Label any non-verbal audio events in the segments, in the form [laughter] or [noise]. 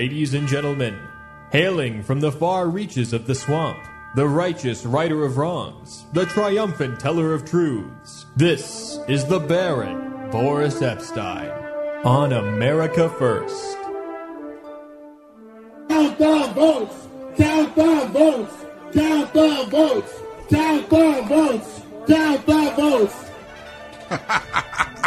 ye, ladies and gentlemen, hailing from the far reaches of the swamp, the righteous righter of wrongs, the triumphant teller of truths, this is the Baron Boris Epshteyn on America First. Count the votes! Count the votes! Count the votes! Count the votes! Count the votes! [laughs]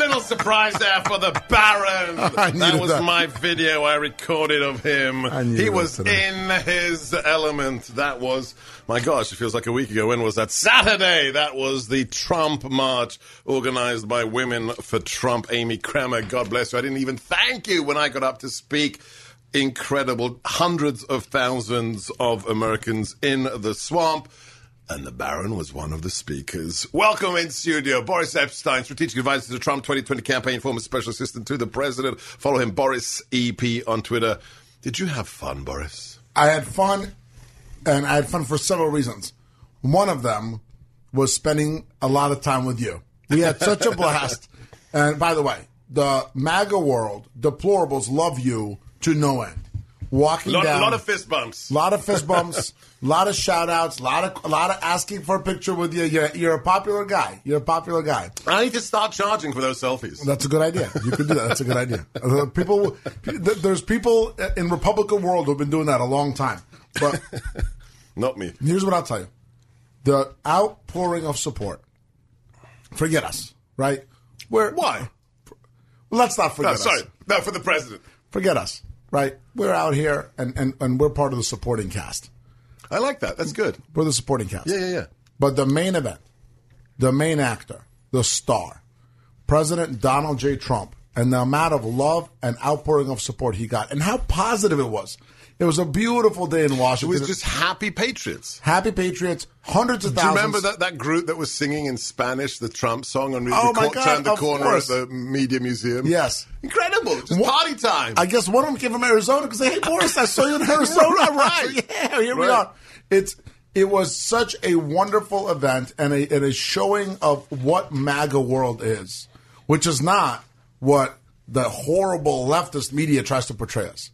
Little surprise there for the Baron. [laughs] That was that. my video I recorded of him. He was in his element. That was, my gosh, it feels like a week ago. When was that? Saturday. That was the Trump March organized by Women for Trump. Amy Kremer, God bless you. I didn't even thank you when I got up to speak. Incredible. Hundreds of thousands of Americans in the swamp. And the Baron was one of the speakers. Welcome in studio, Boris Epshteyn, strategic advisor to the Trump 2020 campaign, former special assistant to the president. Follow him, Boris EP, on Twitter. Did you have fun, Boris? I had fun, and I had fun for several reasons. One of them was spending a lot of time with you. We had [laughs] such a blast. And by the way, the MAGA world, deplorables, love you to no end. Walking A lot, down, lot of fist bumps. A lot of fist bumps, a [laughs] lot of shout outs, a lot of, a lot of asking for a picture with you. You're, you're a popular guy. You're a popular guy. I need to start charging for those selfies. That's a good idea. You could do that. That's a good idea. Uh, People, there's people in Republican world who've been doing that a long time. But [laughs] Not me. here's what I'll tell you: the outpouring of support. Forget us, right? We're Why? let's not forget No, us. sorry. No, for the president. Forget us, right? We're out here, and, and, and we're part of the supporting cast. I like that. That's good. We're the supporting cast. Yeah, yeah, yeah. But the main event, the main actor, the star, President Donald J. Trump, and the amount of love and outpouring of support he got, and how positive it was. It was a beautiful day in Washington. It was just happy patriots. happy patriots, hundreds of thousands. Do you remember that, that group that was singing in Spanish the Trump song on Oh, the my God, turned the of corner course. at the Media Museum? Yes. Incredible. Just What- party time. I guess one of them came from Arizona because they hey Boris, I saw you in [laughs] Arizona. Right. [laughs] Yeah, here we are. It's it was such a wonderful event and a, and a showing of what MAGA world is, which is not what the horrible leftist media tries to portray us.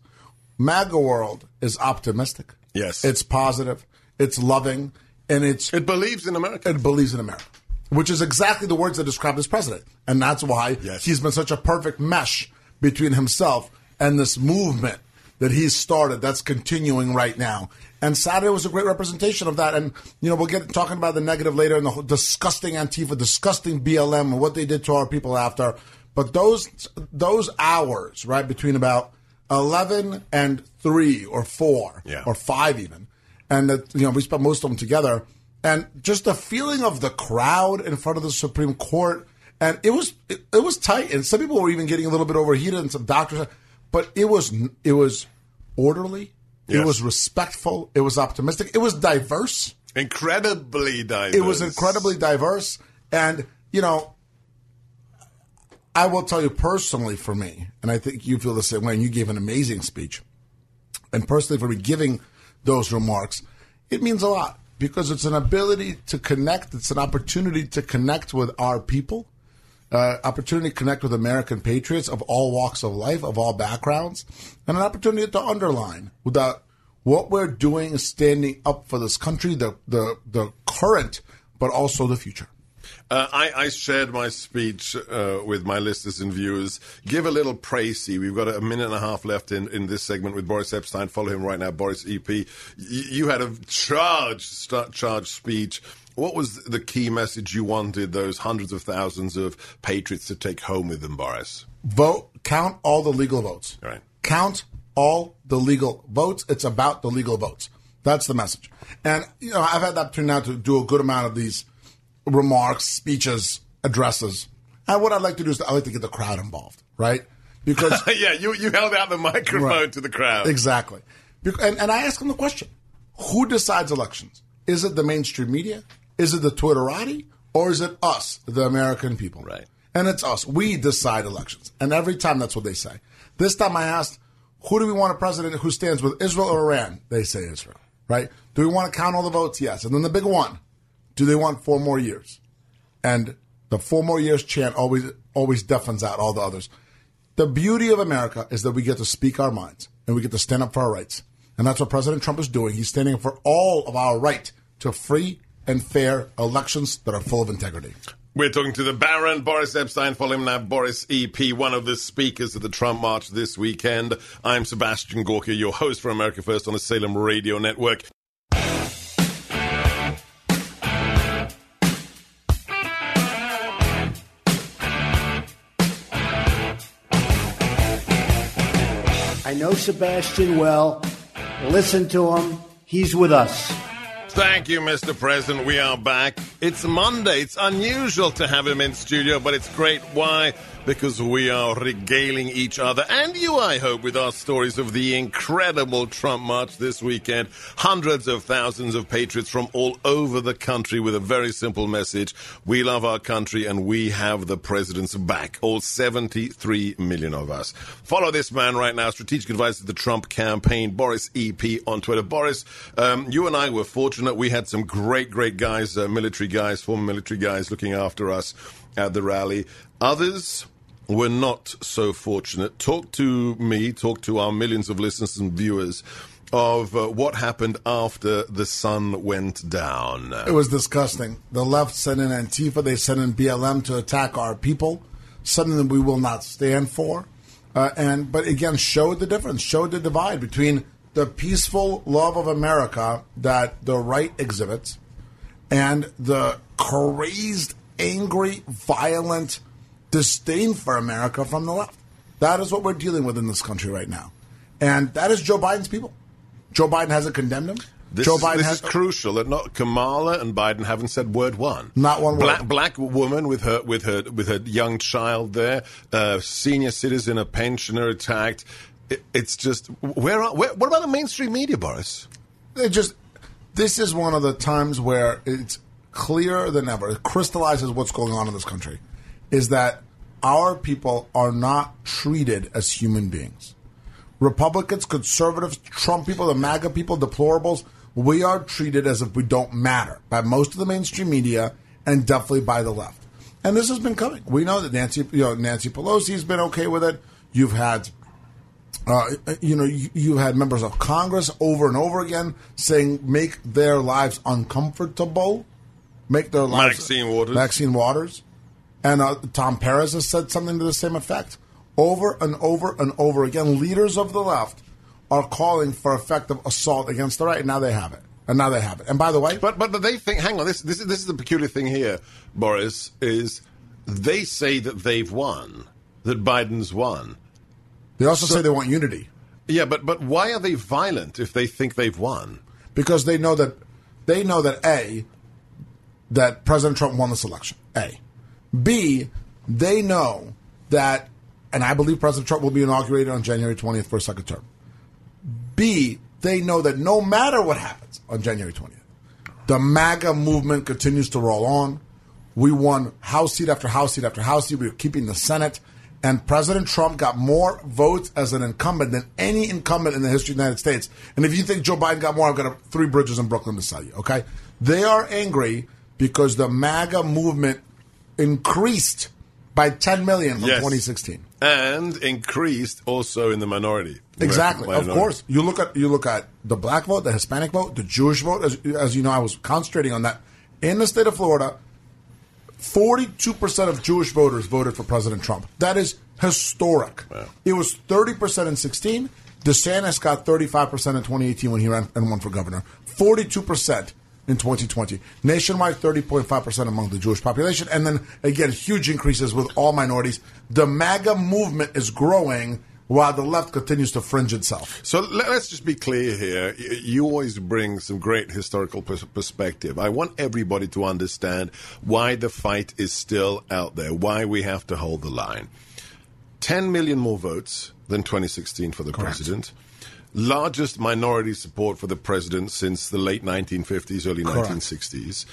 MAGA world is optimistic. Yes. It's positive. It's loving. And it's It believes in America. It believes in America, which is exactly the words that describe this president. And that's why Yes. he's been such a perfect mesh between himself and this movement that he's started that's continuing right now. And Saturday was a great representation of that. And, you know, we'll get talking about the negative later and the whole disgusting Antifa, disgusting BLM and what they did to our people after. But those, those hours, right, between about 11 and 3 or 4 Yeah. or 5 even, and that you know we spent most of them together. And just the feeling of the crowd in front of the supreme court and it was it, it was tight. And some people were even getting a little bit overheated and some doctors but it was it was orderly. It was respectful. It was optimistic. It was diverse. Incredibly diverse. it was incredibly diverse. And you know i will tell you personally for me and i think you feel the same way and you gave an amazing speech. And personally for me giving those remarks it means a lot because it's an ability to connect it's an opportunity to connect with our people uh, opportunity to connect with american patriots of all walks of life of all backgrounds and an opportunity to underline that what we're doing is standing up for this country the the, the current but also the future Uh, I, I shared my speech uh, with my listeners and viewers. Give a little praisey. We've got a minute and a half left in, in this segment with Boris Epshteyn. Follow him right now, Boris EP. Y- you had a charged, charged speech. What was the key message you wanted those hundreds of thousands of patriots to take home with them, Boris? vote count all the legal votes Right. count all the legal votes it's about the legal votes that's the message and you know i've had the opportunity now to do a good amount of these remarks speeches addresses and what i'd like to do is i like to get the crowd involved right because [laughs] yeah, you, you held out the microphone Right. to the crowd. Exactly. And, and I ask them the question who decides elections? Is it the mainstream media? Is it the Twitterati? Or is it us, the American people? Right. And it's us. We decide elections. And every time that's what they say. This time I asked, who do we want a president who stands with Israel or Iran? They say Israel. Right? Do we want to count all the votes? Yes. And then the big one do they want four more years? And the four more years chant always always deafens out all the others. The beauty of America is that we get to speak our minds and we get to stand up for our rights. And that's what President Trump is doing. He's standing up for all of our right to free and fair elections that are full of integrity. We're talking to the Baron, Boris Epshteyn. Follow him now, Boris EP, one of the speakers at the Trump March this weekend. I'm Sebastian Gorka, your host for America First on the Salem Radio Network. Know Sebastian well. Listen to him. He's with us. Thank you, Mr. President. We are back. It's Monday. It's unusual to have him in studio, but it's great. Why? Because we are regaling each other and you, I hope, with our stories of the incredible Trump march this weekend. Hundreds of thousands of patriots from all over the country with a very simple message. We love our country and we have the president's back. All 73 million of us. Follow this man right now, strategic advisor to the Trump campaign, Boris EP on Twitter. Boris, um, you and I were fortunate. We had some great, great guys, uh, military guys, former military guys looking after us at the rally. Others, were not so fortunate. Talk to me, talk to our millions of listeners and viewers of uh, what happened after the sun went down. It was disgusting. The left sent in Antifa, they sent in BLM to attack our people, something that we will not stand for. Uh, and but again, showed the difference, showed the divide between the peaceful love of America that the right exhibits and the crazed, angry, violent disdain for America from the left. That is what we're dealing with in this country right now. And that is Joe Biden's people. Joe Biden hasn't condemned them. This, Joe is, Biden this has is crucial that not Kamala and Biden haven't said word one. Not one word. Black, black woman with her with her with her young child there, uh, senior citizen, a pensioner attacked. It, it's just where, are, where? What about the mainstream media, Boris? It just this is one of the times where it's clearer than ever. It crystallizes what's going on in this country. Is that our people are not treated as human beings. Republicans, conservatives, Trump people, the MAGA people, deplorables, we are treated as if we don't matter by most of the mainstream media and definitely by the left. And this has been coming. We know that Nancy, you know, Nancy Pelosi has been okay with it. You've had, uh, you know, you, you had members of Congress over and over again saying make their lives uncomfortable, make their lives Maxine Waters. Maxine Waters, and uh, Tom Perez has said something to the same effect. Over and over and over again, leaders of the left are calling for effective assault against the right. And now they have it. And now they have it. And by the way, But but they think. Hang on. This this is this is the peculiar thing here, Boris. Is they say that they've won, that Biden's won. they also say they want unity Yeah, but but why are they violent if they think they've won? because they know that they know that a that President Trump won this election. A, B, they know that, and I believe President Trump will be inaugurated on January twentieth for a second term. B, they know that no matter what happens on January twentieth, the MAGA movement continues to roll on. We won House seat after House seat after House seat. We were keeping the Senate. And President Trump got more votes as an incumbent than any incumbent in the history of the United States. And if you think Joe Biden got more, I've got a, three bridges in Brooklyn to sell you, okay? They are angry because the MAGA movement increased by 10 million from Yes. 2016. And increased also in the minority. Exactly. Of course, you look at you look at the black vote, the Hispanic vote, the Jewish vote. As, as you know, I was concentrating on that. In the state of Florida, forty-two percent of Jewish voters voted for President Trump. That is historic. It was thirty percent in sixteen. DeSantis got thirty-five percent in 2018 when he ran and won for governor. Forty-two percent in 2020. Nationwide, 30.5% among the Jewish population. And then, again, huge increases with all minorities. The MAGA movement is growing while the left continues to fringe itself. So let, us just be clear here. You always bring some great historical perspective. I want everybody to understand why the fight is still out there, why we have to hold the line. 10 million more votes than 2016 for the president. Largest minority support for the president since the late 1950s, early Correct. 1960s.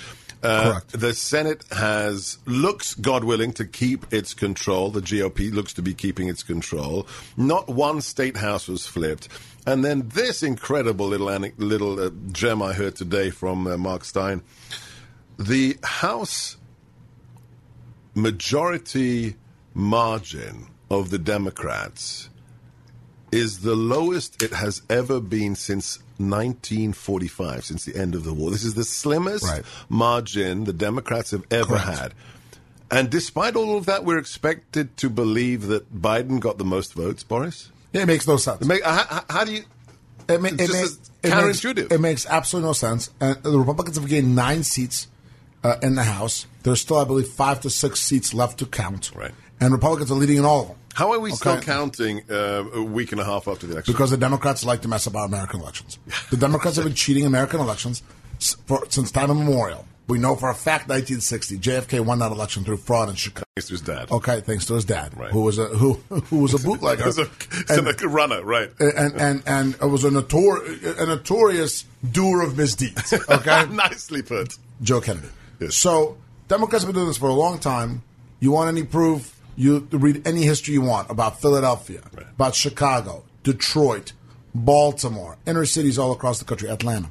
Uh, Correct. The Senate has looks, God willing, to keep its control. The GOP looks to be keeping its control. Not one state house was flipped. And then this incredible little little uh, gem I heard today from uh, Mark Steyn. The House majority margin of the Democrats is the lowest it has ever been since 1945, since the end of the war. This is the slimmest Right. margin the Democrats have ever Correct. had. And despite all of that, we're expected to believe that Biden got the most votes, Boris? Yeah, It makes no sense. Make- how, how- do you. It, ma- it, just ma- it makes, it makes absolutely no sense. And the Republicans have gained nine seats uh, in the House. There's still, I believe, five to six seats left to count. Right. And Republicans are leading in all of them. How are we still counting uh, a week and a half after the election? Because the Democrats like to mess up our American elections. The Democrats have been cheating American elections for, since time immemorial. We know for a fact 1960 JFK won that election through fraud in Chicago. Thanks to his dad. Okay, thanks to his dad, Right. who was a who [laughs] who was a bootlegger, [laughs] was a, and, a runner, right? and and and it was a, notor- a notorious doer of misdeeds. Okay, [laughs] Nicely put. Joe Kennedy. Yes. So Democrats have been doing this for a long time. You want any proof? You read any history you want about Philadelphia, Right. about Chicago, Detroit, Baltimore, inner cities all across the country, Atlanta.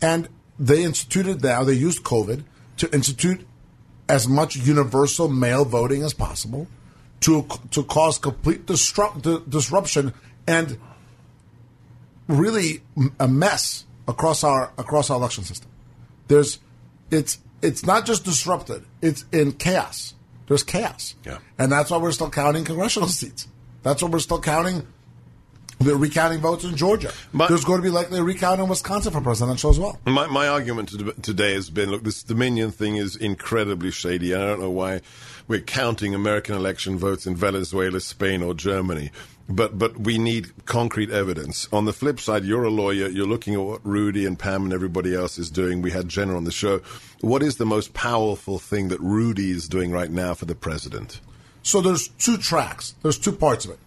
And they instituted now, they used COVID to institute as much universal mail voting as possible to to cause complete disrupt, di- disruption and really a mess across our across our election system. There's it's it's not just disrupted; it's in chaos. There's chaos, Yeah. and that's why we're still counting congressional seats. That's why we're still counting. We're recounting votes in Georgia. But- There's going to be likely a recount in Wisconsin for presidential as well. My, my argument today has been look, this Dominion thing is incredibly shady. I don't know why we're counting American election votes in Venezuela, Spain, or Germany. But but we need concrete evidence. On the flip side, you're a lawyer. You're looking at what Rudy and Pam and everybody else is doing. We had Jenna on the show. What is the most powerful thing that Rudy is doing right now for the president? So there's two tracks. There's two parts of it.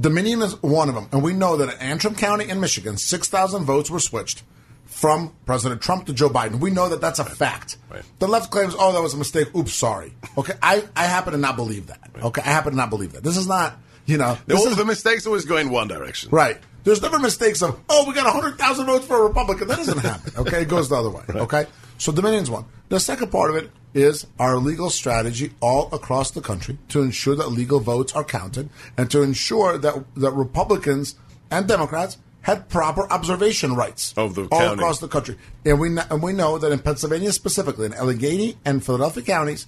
Dominion is one of them, and we know that in Antrim County in Michigan, six thousand votes were switched from President Trump to Joe Biden. We know that that's a fact. Right. The left claims, "Oh, that was a mistake. Oops, sorry." Okay, I, I happen to not believe that. Okay, I happen to not believe that. This is not, you know, All is the mistakes always go in one direction. Right. There's never mistakes of, oh, we got 100,000 votes for a Republican. That doesn't happen. Okay. It goes the other way. Okay. So Dominion's one. The second part of it is our legal strategy all across the country to ensure that legal votes are counted and to ensure that, that Republicans and Democrats had proper observation rights Of the all county. across the country. And we, and we know that in Pennsylvania specifically, in Allegheny and Philadelphia counties,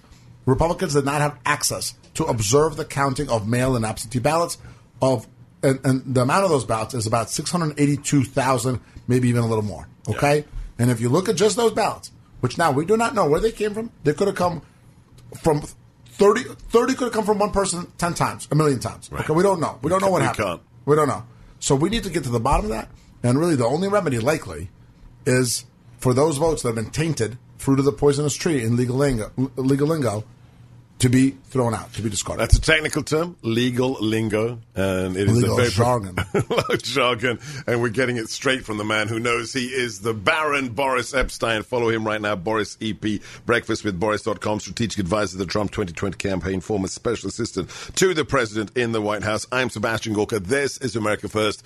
Republicans did not have access to observe the counting of mail and absentee ballots of and, and the amount of those ballots is about 682,000, maybe even a little more. Okay? And if you look at just those ballots, which now we do not know where they came from, they could have come from 30, 30 could have come from one person 10 times, a million times. Okay? We don't know. We don't know what We happened. can't. We don't know. So we need to get to the bottom of that. And really, the only remedy likely is for those votes that have been tainted, fruit of the poisonous tree in legal lingo, legal lingo to be thrown out, to be discarded. That's a technical term, legal lingo, and it is Legal a very jargon. [laughs] jargon, and we're getting it straight from the man who knows he is the Baron Boris Epshteyn. Follow him right now, Boris EP, breakfastwithboris.com, strategic advisor to the Trump 2020 campaign, former special assistant to the president in the White House. I'm Sebastian Gorka. This is America First.